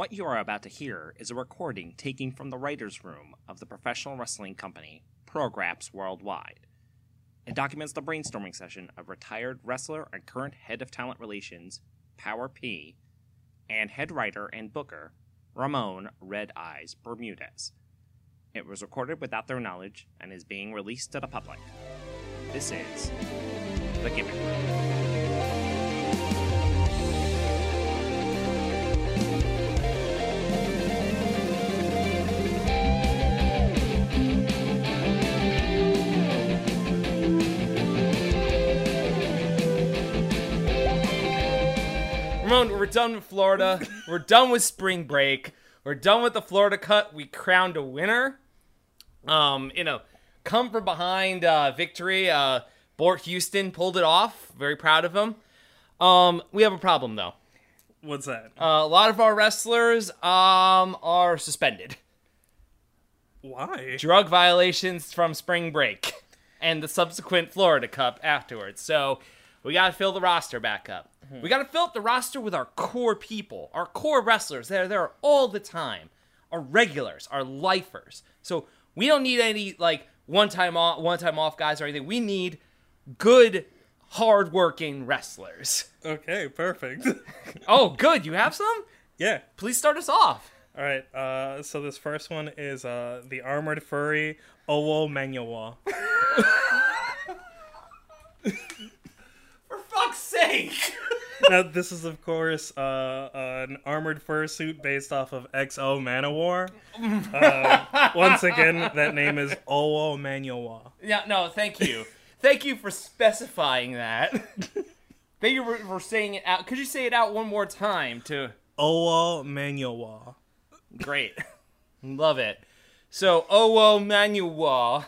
What you are about to hear is a recording taken from the writer's room of the professional wrestling company Pro Graps Worldwide. It documents the brainstorming session of retired wrestler and current head of talent relations, Power P, and head writer and booker, Ramon Red Eyes Bermudez. It was recorded without their knowledge and is being released to the public. This is The Gimmick. Ramon, we're done with Florida. we're done with spring break. We're done with the Florida Cup. We crowned a winner. Um, you know, come from behind uh, victory. Uh, Bort Houston pulled it off. Very proud of him. Um, we have a problem though. What's that? Uh, a lot of our wrestlers um are suspended. Why? Drug violations from spring break and the subsequent Florida Cup afterwards. So we got to fill the roster back up. We got to fill up the roster with our core people, our core wrestlers. They're there all the time. Our regulars, our lifers. So we don't need any like one time off, one time off guys or anything. We need good, hardworking wrestlers. Okay, perfect. Oh, good. You have some? yeah. Please start us off. All right. Uh, so this first one is uh, the armored furry Owo Manuwa. Sake. now, this is of course uh, an armored fursuit based off of XO Manowar. Uh, once again, that name is Owo Manuwa. Yeah, no, thank you. thank you for specifying that. thank you for, for saying it out. Could you say it out one more time to Owo Manuwa. Great. Love it. So, Owo Manuwa.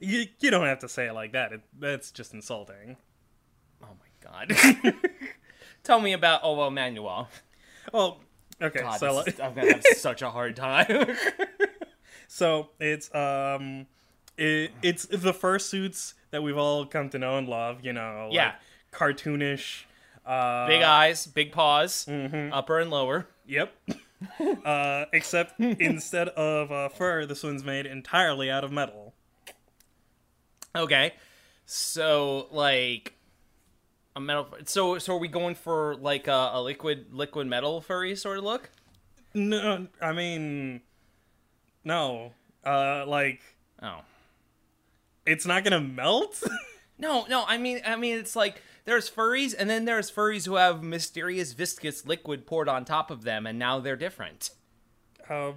You you don't have to say it like that. It, that's just insulting. Oh god. Tell me about Owo Manuel. Well, okay. God, so is- I'm gonna have such a hard time. So it's um, it, it's the fursuits that we've all come to know and love. You know, like Yeah. cartoonish. Uh, big eyes, big paws, Mm-hmm. upper and lower. Yep. uh, except instead of uh, fur, this one's made entirely out of metal. Okay. So, like a metal so so are we going for like a, a liquid liquid metal furry sort of look? No, I mean, no. Uh, like Oh. it's not gonna melt. No, no, I mean I mean it's like there's furries and then there's furries who have mysterious viscous liquid poured on top of them and now they're different. um.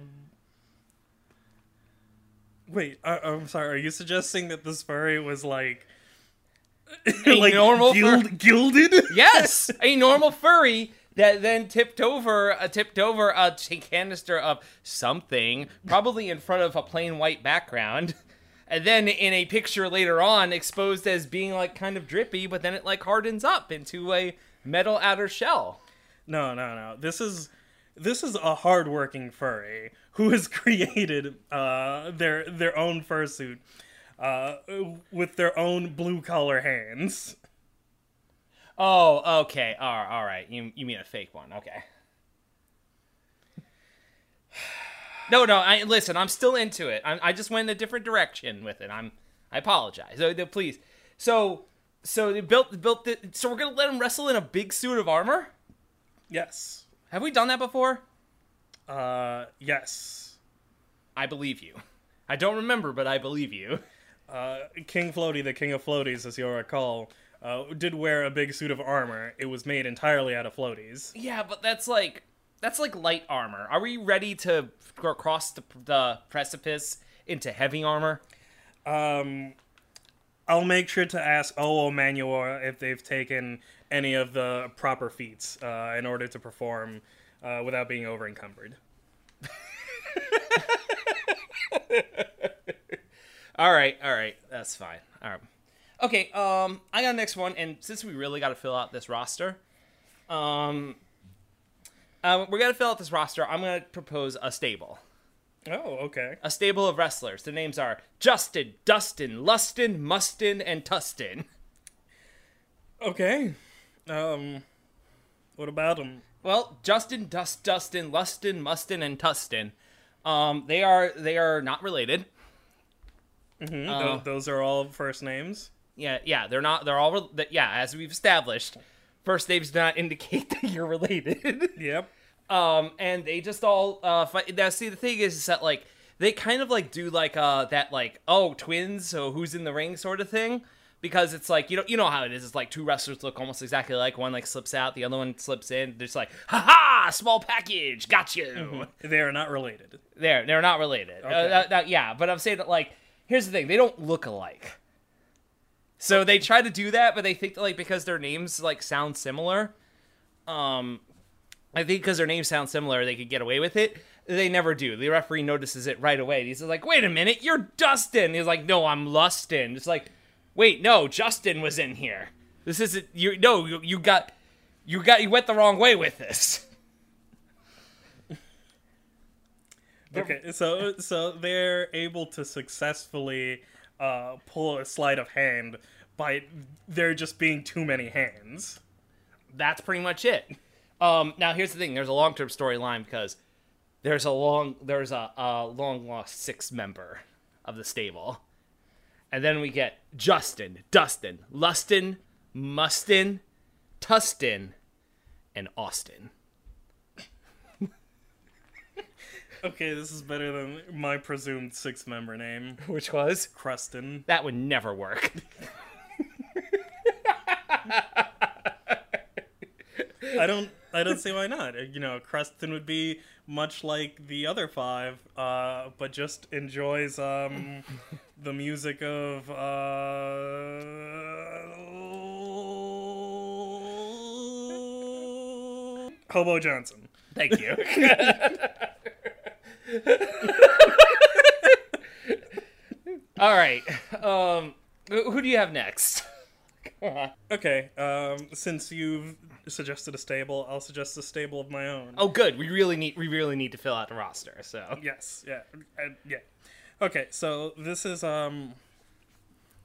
Wait, I, I'm sorry. Are you suggesting that this furry was like, like normal fur- gilded? Yes, a normal furry that then tipped over uh, tipped over a canister of something, probably in front of a plain white background. And then in a picture later on, exposed as being like kind of drippy, but then it like hardens up into a metal outer shell. No, no, no. This is this is a hardworking furry who has created uh, their their own fursuit uh, with their own blue collar hands. Oh, okay. All right, all right. You you mean a fake one? Okay. No, no. I listen. I'm still into it. I, I just went in a different direction with it. I'm. I apologize. So, please. So, so they built built the. So we're gonna let him wrestle in a big suit of armor. Yes. Have we done that before? Uh, yes. I believe you. I don't remember, but I believe you. Uh, King Floaty, the king of floaties, as you'll recall, uh, did wear a big suit of armor. It was made entirely out of floaties. Yeah, but that's like that's like light armor. Are we ready to cross the, the precipice into heavy armor? Um, I'll make sure to ask Oo Manua if they've taken any of the proper feats uh, in order to perform uh, without being over encumbered. All right, all right, that's fine. All right. Okay, um, I got the next one, and since we really got to fill out this roster, um, uh, we're gonna fill out this roster. I'm gonna propose a stable, Oh, okay. a stable of wrestlers. The names are Justin, Dustin, Lustin, Mustin, and Tustin. Okay. Um, what about them? Well, Justin, Dust, Dustin, Lustin, Mustin, and Tustin. Um, they are they are not related. Mhm, Uh, tho- those are all first names. Yeah, yeah, they're not. They're all. Re- yeah, as we've established, first names do not indicate that you're related. Yep. um, and they just all uh fight. Now, see, the thing is, is that like they kind of like do like uh that like oh twins, so who's in the ring sort of thing. Because it's like you know you know how it is. It's like two wrestlers look almost exactly like one like slips out, the other one slips in. They're just like ha ha, small package, got you. They are not related. They're they're not related. Uh, Okay. that- that- yeah, but I'm saying that like here's the thing: they don't look alike. So they try to do that, but they think that like because their names like sound similar, um, I think because their names sound similar, they could get away with it. They never do. The referee notices it right away. He's like, "Wait a minute, you're Dustin." He's like, "No, I'm Lustin." It's like, "Wait, no, Justin was in here. This isn't you. No, you, you got, you got, you went the wrong way with this." Okay, so so they're able to successfully uh, pull a sleight of hand by there just being too many hands. that's pretty much it. Um, now here's the thing: there's a long-term storyline because there's a long there's a, a long lost six member of the stable, and then we get Justin, Dustin, Lustin, Mustin, Tustin, and Austin. Okay, this is better than my presumed six-member name, Which was Crustin. that would never work. I don't I don't see why not. You know, Crustin would be much like the other five, uh, but just enjoys um, the music of uh, Hobo Johnson. Thank you. All right. Um, who do you have next? Okay, um, since you've suggested a stable, I'll suggest a stable of my own. Oh, good. We really need we really need to fill out the roster. So Yes, yeah, uh, yeah. Okay, so this is um,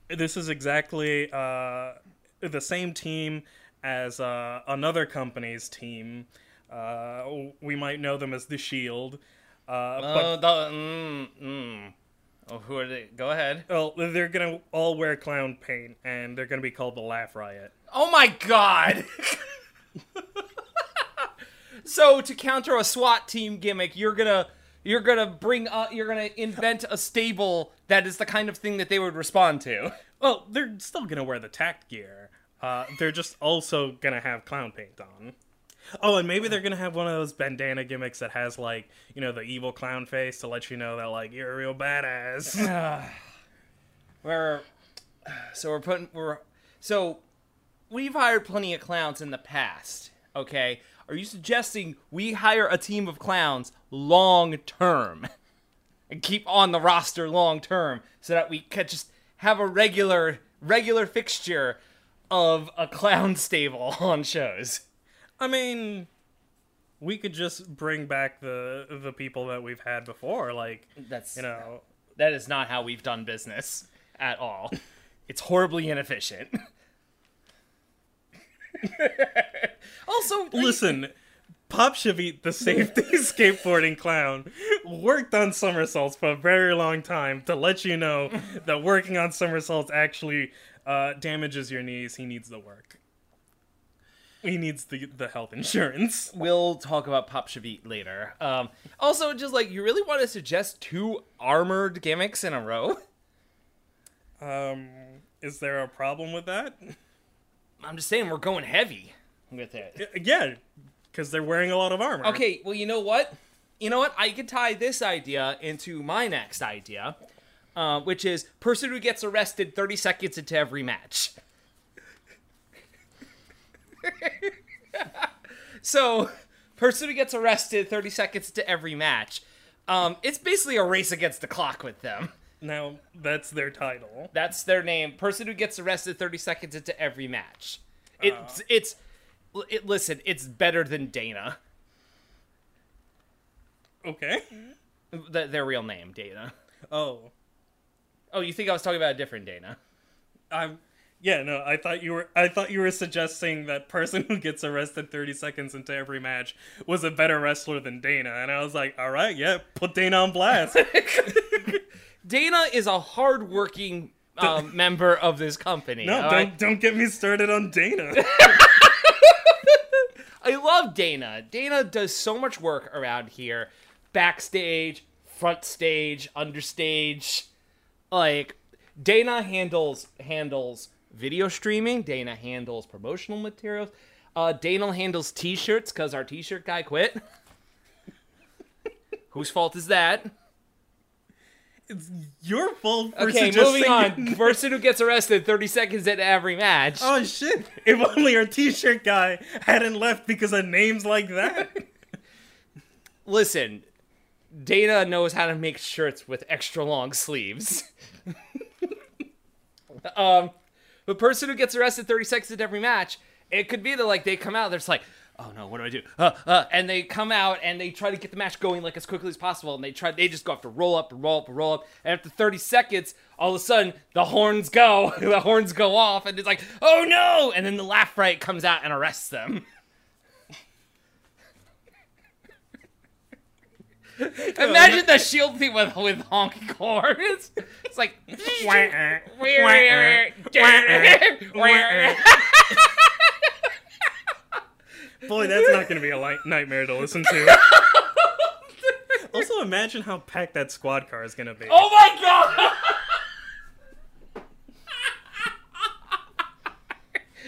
this is exactly uh, the same team as uh, another company's team. Uh, we might know them as the Shield, uh, but Oh, the, mm, mm. Oh, who are they? Go ahead. well, they're gonna all wear clown paint, and they're gonna be called the Laugh Riot. Oh my god! so to counter a SWAT team gimmick, you're gonna you're gonna bring uh, you're gonna invent a stable that is the kind of thing that they would respond to. Well, they're still gonna wear the tact gear. Uh, they're just also gonna have clown paint on. Oh, and maybe they're gonna have one of those bandana gimmicks that has like, you know, the evil clown face to let you know that like you're a real badass. We're so we're putting we're so we've hired plenty of clowns in the past. Okay, are you suggesting we hire a team of clowns long term and keep on the roster long term so that we could just have a regular regular fixture of a clown stable on shows? I mean, we could just bring back the the people that we've had before, like That's you know. that is not how we've done business at all. It's horribly inefficient. also, Listen, Pop Shavit, the safety skateboarding clown, worked on somersaults for a very long time to let you know that working on somersaults actually uh, damages your knees. He needs the work. He needs the the health insurance. we'll talk about Pop Shavit later. Um, also, just like you really want to suggest two armored gimmicks in a row? Um, is there a problem with that? I'm just saying we're going heavy with it. Yeah, because they're wearing a lot of armor. Okay, well, you know what? You know what? I could tie this idea into my next idea, uh, which is person who gets arrested 30 seconds into every match. so, person who gets arrested 30 seconds into every match. Um, it's basically a race against the clock with them. Now that's their title. That's their name. Person who gets arrested 30 seconds into every match. It's it's it, listen, it's better than Dana. Okay. The, their real name, Dana. Oh, Oh, you think I was talking about a different Dana? I'm. Yeah, no, I thought you were I thought you were suggesting that person who gets arrested 30 seconds into every match was a better wrestler than Dana. And I was like, "All right, yeah, put Dana on blast." Dana is a hardworking um, member of this company. no, don't right? don't get me started on Dana. I love Dana. Dana does so much work around here, backstage, front stage, understage. Like Dana handles handles video streaming. Dana handles promotional materials. Uh, Dana handles T-shirts because our T-shirt guy quit. Whose fault is that? it's your fault for Okay, moving on. Person who gets arrested 30 seconds into every match. Oh shit! If only our t-shirt guy hadn't left because of names like that. Listen, Dana knows how to make shirts with extra long sleeves. um, the person who gets arrested 30 seconds into every match, it could be that like they come out, they're just like, oh no, what do I do? Uh, uh, and they come out and they try to get the match going like as quickly as possible, and they try, they just go have to roll up and roll up and roll up, and after 30 seconds, all of a sudden the horns go, the horns go off, and it's like, oh no, and then the Laugh Riot comes out and arrests them. Imagine the shield thing with with honking horns. It's like Boy, that's not going to be a light nightmare to listen to. also, imagine how packed that squad car is going to be. Oh my god!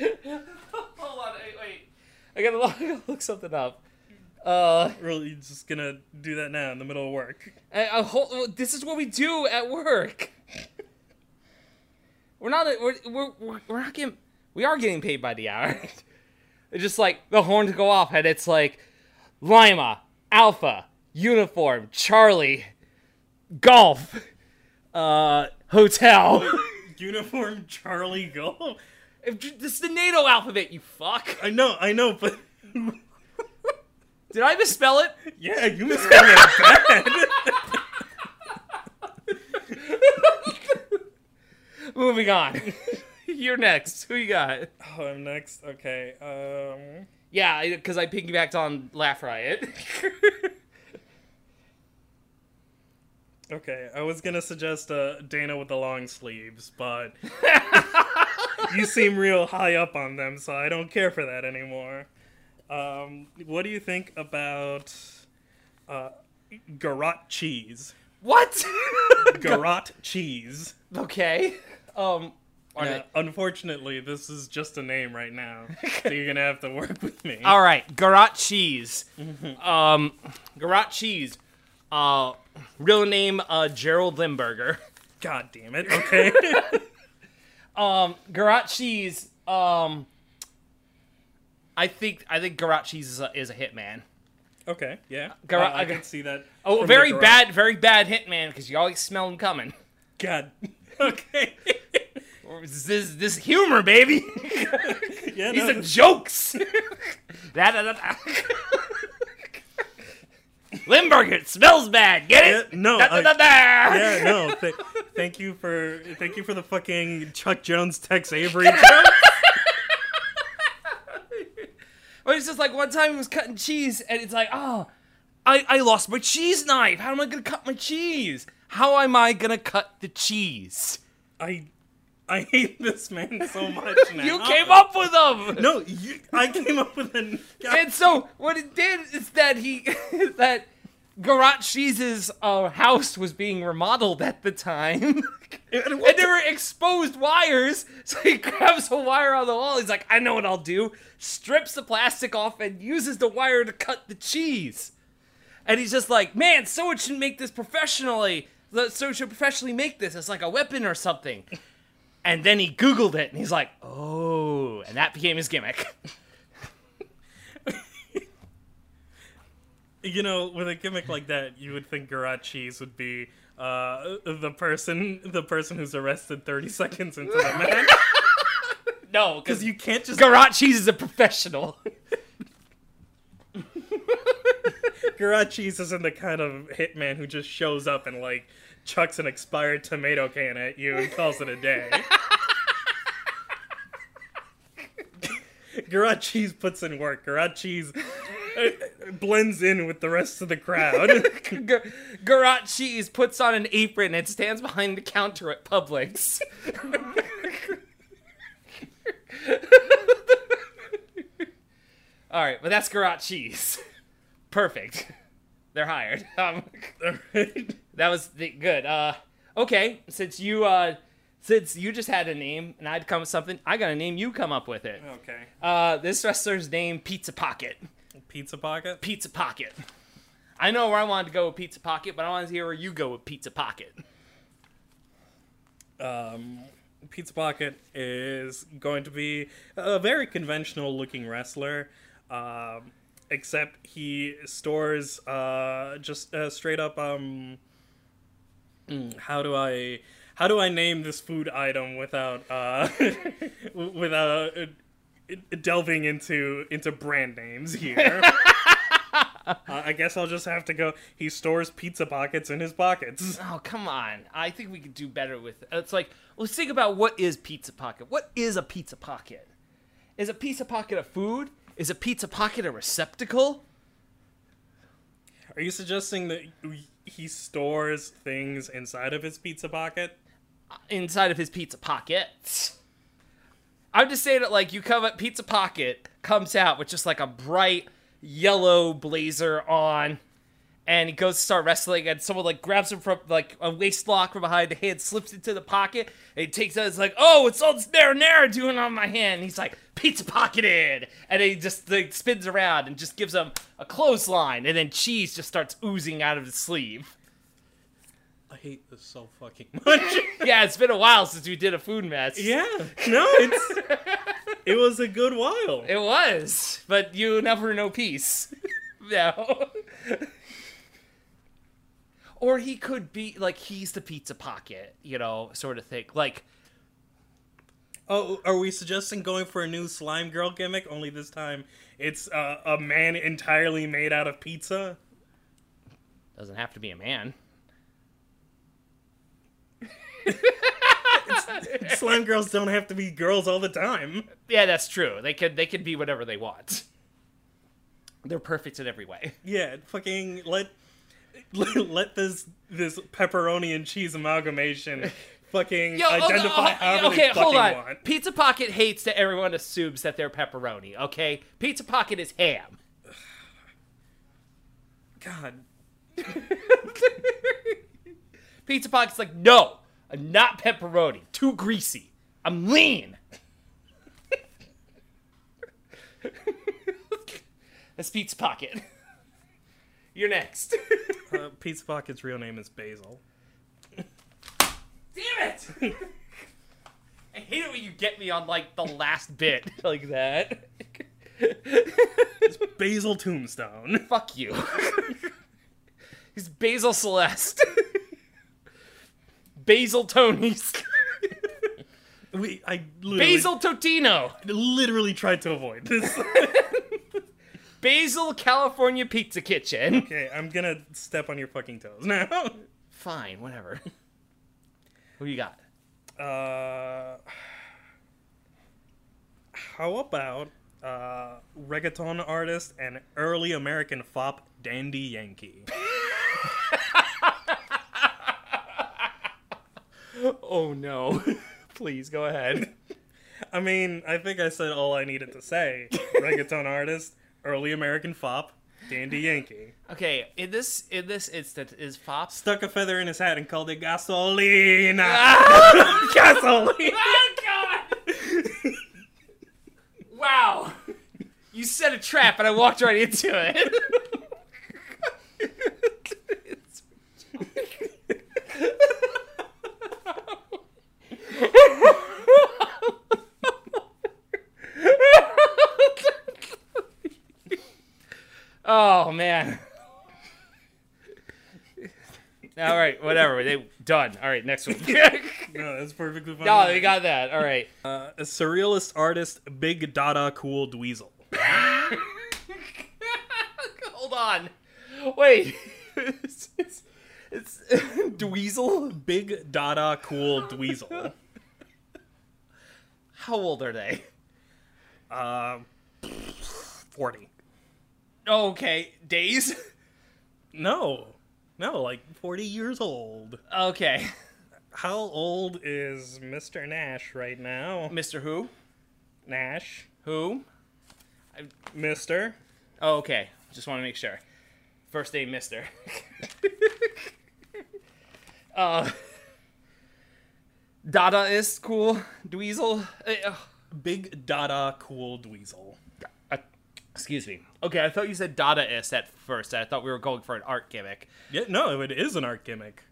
Hold on, wait, wait. I gotta look, I gotta look something up. Uh, Really, just to do that now in the middle of work. I hold, this is what we do at work. We're not. We're, we're, we're, not getting. We are getting paid by the hour. It's just like the horns go off, and it's like Lima, Alpha, Uniform, Charlie, Golf, uh, Hotel. Uniform Charlie Go. this is the NATO alphabet, you fuck. I know, I know, but Did I misspell it? yeah, you misspelled it bad. Moving on. You're next. Who you got? oh, I'm next. Okay. Um. Yeah, because I piggybacked on Laugh Riot. Okay, I was gonna suggest uh, Dana with the long sleeves, but you seem real high up on them, so I don't care for that anymore. Um, what do you think about uh, garrote cheese? what? Garrote cheese. okay. Um. they- unfortunately, this is just a name right now, so you're gonna have to work with me. All right, garrote cheese. Um, garrote cheese. Uh, real name uh Gerald Limburger. God damn it. Okay. Um, garrote cheese. Um, I think I think garrote is a, is a hitman. okay. Yeah. Garrote- Uh, I can see that. Oh, very bad, very bad hitman because you always smell him coming. God. Okay. This this humor, baby. yeah. These no, are jokes. Da, da, da, da. Limburger, it smells bad. Get Yeah, it? no, Da, da, da, da. yeah, no. Th- thank you for thank you for the fucking Chuck Jones Tex Avery Or it's just like one time he was cutting cheese and it's like, oh, I, I lost my cheese knife. How am I gonna cut my cheese? How am I gonna cut the cheese? I I hate this man so much now. You came up with them. No, you, I came up with an. And so what it did is that he that Garage Cheese's uh, house was being remodeled at the time. And there were exposed wires. So he grabs a wire on the wall. He's like, I know what I'll do. Strips the plastic off and uses the wire to cut the cheese. And he's just like, man, so someone should make this professionally. So Someone should professionally make this as like a weapon or something. And then he Googled it and he's like, oh. And that became his gimmick. You know, with a gimmick like that, you would think Garage Cheese would be uh, the person, the person who's arrested 30 seconds into the match. No, Because you can't just Garage Cheese is a professional. Garage Cheese isn't the kind of hitman who just shows up and like chucks an expired tomato can at you and calls it a day. Garage Cheese puts in work. Garage Cheese blends in with the rest of the crowd. Gar- Garrote Cheese puts on an apron and stands behind the counter at Publix. All right, but that's Garrote Cheese. Perfect. They're hired. Um, that was the, good. Uh, okay, since you uh, since you just had a name and I'd come with something, I got a name. You come up with it. okay. Uh, this wrestler's name, Pizza Pocket. Pizza Pocket. Pizza Pocket. I know where I wanted to go with Pizza Pocket, but I want to hear where you go with Pizza Pocket. Um, Pizza Pocket is going to be a very conventional looking wrestler, um, except he stores uh, just uh, straight up. Um, how do I how do I name this food item without uh, without uh, delving into into brand names here? Uh, I guess I'll just have to go. He stores pizza pockets in his pockets. Oh, come on. I think we could do better with it. It's like, let's think about what is Pizza Pocket. What is a Pizza Pocket? Is a Pizza Pocket a food? Is a Pizza Pocket a receptacle? Are you suggesting that he stores things inside of his pizza pocket? Inside of his pizza pocket. I'm just saying it like you come up, Pizza Pocket comes out with just like a bright yellow blazer on and he goes to start wrestling and someone like grabs him from like a waist lock from behind the hand slips into the pocket and he takes out it's like oh it's all this marinara doing on my hand. And he's like pizza pocketed! And he just like spins around and just gives him a clothesline and then cheese just starts oozing out of his sleeve I hate this so fucking much. yeah it's been a while since we did a food mess yeah, no, it's it was a good while. It was, but you never know peace. no. or he could be like he's the pizza pocket, you know, sort of thing. Like, Oh, are we suggesting going for a new slime girl gimmick? Only this time it's uh, a man entirely made out of pizza. doesn't have to be a man. Slime girls don't have to be girls all the time. Yeah, that's true. They could they could be whatever they want. They're perfect in every way. Yeah, fucking let let, this this pepperoni and cheese amalgamation fucking Yo, oh, identify oh, however okay, hold on. want. Pizza Pocket hates that everyone assumes that they're pepperoni. Okay, Pizza Pocket is ham. God, Pizza Pocket's like, no, I'm not pepperoni. Too greasy. I'm lean. That's Pete's Pocket. You're next. uh, Pizza Pocket's real name is Basil. Damn it! I hate it when you get me on like the last bit like that. It's Basil Tombstone. Fuck you. He's Basil Celeste. Basil Tony's. We I literally, Basil Totino. literally tried to avoid this. Basil California Pizza Kitchen. okay, I'm gonna step on your fucking toes now. Fine, whatever. Who you got? Uh, how about uh, reggaeton artist and early American fop Dandy Yankee? Oh no. Please go ahead. I mean, I think I said all I needed to say. reggaeton artist, early American fop, Dandy Yankee. Okay, in this in this instance, is fop Stuck a feather in his hat and called it gasolina. Ah! gasolina. Oh god! wow. You set a trap and I walked right into it. Oh man. All right, whatever. They done. All right, next one. No, that's perfectly fine. no, we got that. All right. Uh, a surrealist artist, Big Dada Cool Dweezil. Hold on. Wait. it's, it's, it's Dweezil. Big Dada Cool Dweezil. How old are they? Uh, 40. Oh, okay, days. No. No, like 40 years old. okay, How old is Mr. Nash right now? Mr. Who? Nash. Who? I... Mr. Oh, okay. Just want to make sure. First name, Mister. uh, Dada is cool. Dweezil. Uh, Big Dada Cool Dweezil. Excuse me. Okay, I thought you said Dadaist at first. I thought we were going for an art gimmick. Yeah, no, it is an art gimmick.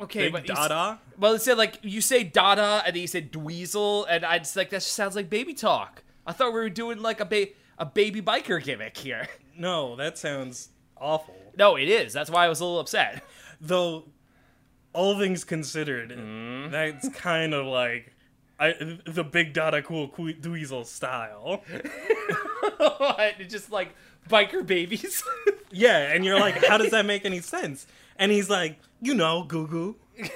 Okay, Big but you Dada. Well, it said like you say Dada, and then you said Dweezil, and I just like that just sounds like baby talk. I thought we were doing like a ba- a baby biker gimmick here. No, that sounds awful. No, it is. That's why I was a little upset. Though, all things considered, Mm-hmm. that's kind of like I, the Big Dada Cool Dweezil style. It's just like biker babies. Yeah, and you're like, how does that make any sense? And he's like, you know, Goo Goo.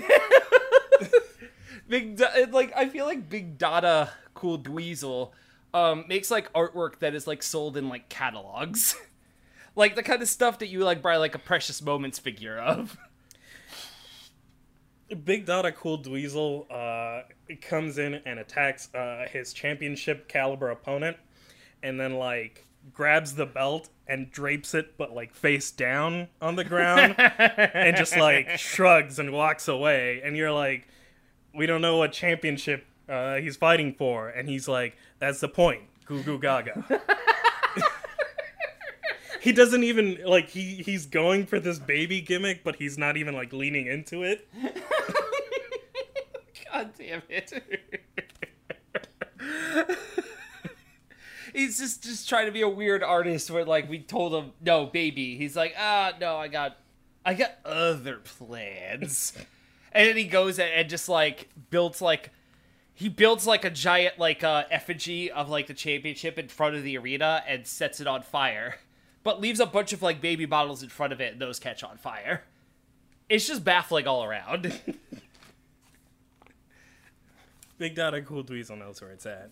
Big Da- like I feel like Big Dada Cool Dweezil um makes like artwork that is like sold in like catalogs. like the kind of stuff that you like buy like a precious moments figure of. Big Dada Cool Dweezil uh, comes in and attacks uh, his championship caliber opponent, and then like grabs the belt and drapes it, but like face down on the ground, and just like shrugs and walks away. And you're like, we don't know what championship uh, he's fighting for, and he's like, that's the point, Goo Goo Gaga. he doesn't even like he he's going for this baby gimmick, but he's not even like leaning into it. God damn it. He's just just trying to be a weird artist where like we told him no baby. He's like, ah no, I got I got other plans. and then he goes and, just like builds like he builds like a giant like uh effigy of like the championship in front of the arena and sets it on fire. But leaves a bunch of like baby bottles in front of it and those catch on fire. It's just baffling all around. Big Dada Cool Dweezil knows where it's at.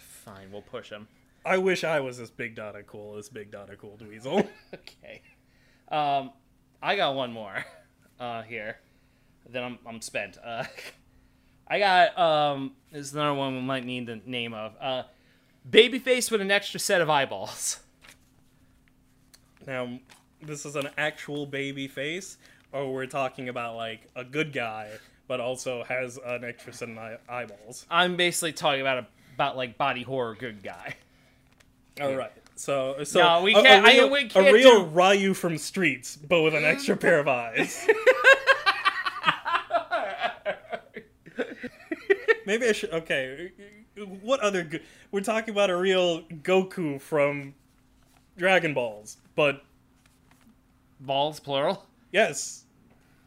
Fine, we'll push him. I wish I was as Big Dada Cool as Big Dada Cool Dweezil. Okay. Um, I got one more uh, here. Then I'm I'm spent. Uh, I got um. This is another one we might need the name of. Uh, Babyface with an extra set of eyeballs. now, this is an actual baby face, or we're talking about like a good guy, but also has an extra set of eye- eyeballs. I'm basically talking about a, about like body horror good guy. All right. So, so No, we a- can't- I- real, we can't a real do- Ryu from Streets, but with an extra pair of eyes. Maybe I should. Okay, what other? Good, we're talking about a real Goku from Dragon Balls, but Balls plural. yes,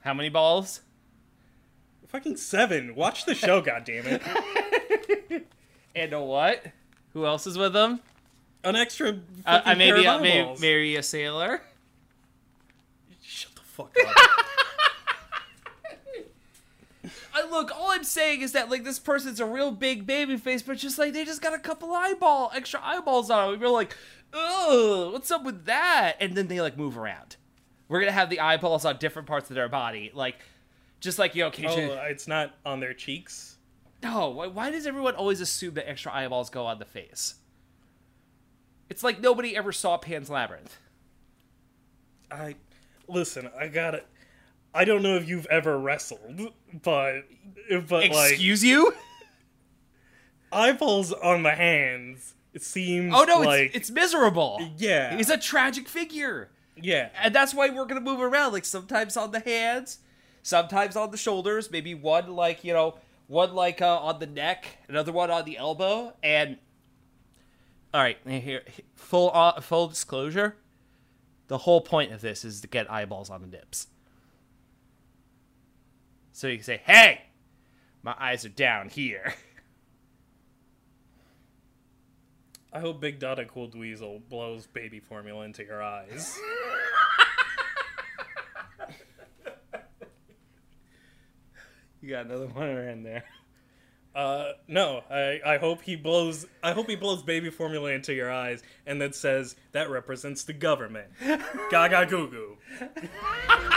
How many balls? Fucking seven. Watch the show, goddammit. And a what? Who else is with them? An extra. Uh, fucking I maybe pair uh, of may, eyeballs. maybe a sailor. Shut the fuck up. I look, all I'm saying is that like this person's a real big baby face, but just like they just got a couple eyeball extra eyeballs on it. We're like, ugh, what's up with that? And then they like move around. We're gonna have the eyeballs on different parts of their body, like just like you know, oh, uh, it's not on their cheeks. no. Why, why does everyone always assume that extra eyeballs go on the face? It's like nobody ever saw Pan's Labyrinth. I listen. I got it. I don't know if you've ever wrestled, but but like Excuse you? eyeballs on the hands. It seems. Oh no, like it's it's miserable. yeah, He's a tragic figure. yeah. and that's why we're gonna move around like sometimes on the hands sometimes on the shoulders maybe one like you know one like uh, on the neck another one on the elbow and all right here full uh, full disclosure the whole point of this is to get eyeballs on the nips so you can say hey my eyes are down here I hope Big Dada Cool Dweezil blows baby formula into your eyes. you got another one in there Uh, no, I, I hope he blows. I hope he blows baby formula into your eyes, and then says that represents the government. Gaga goo goo.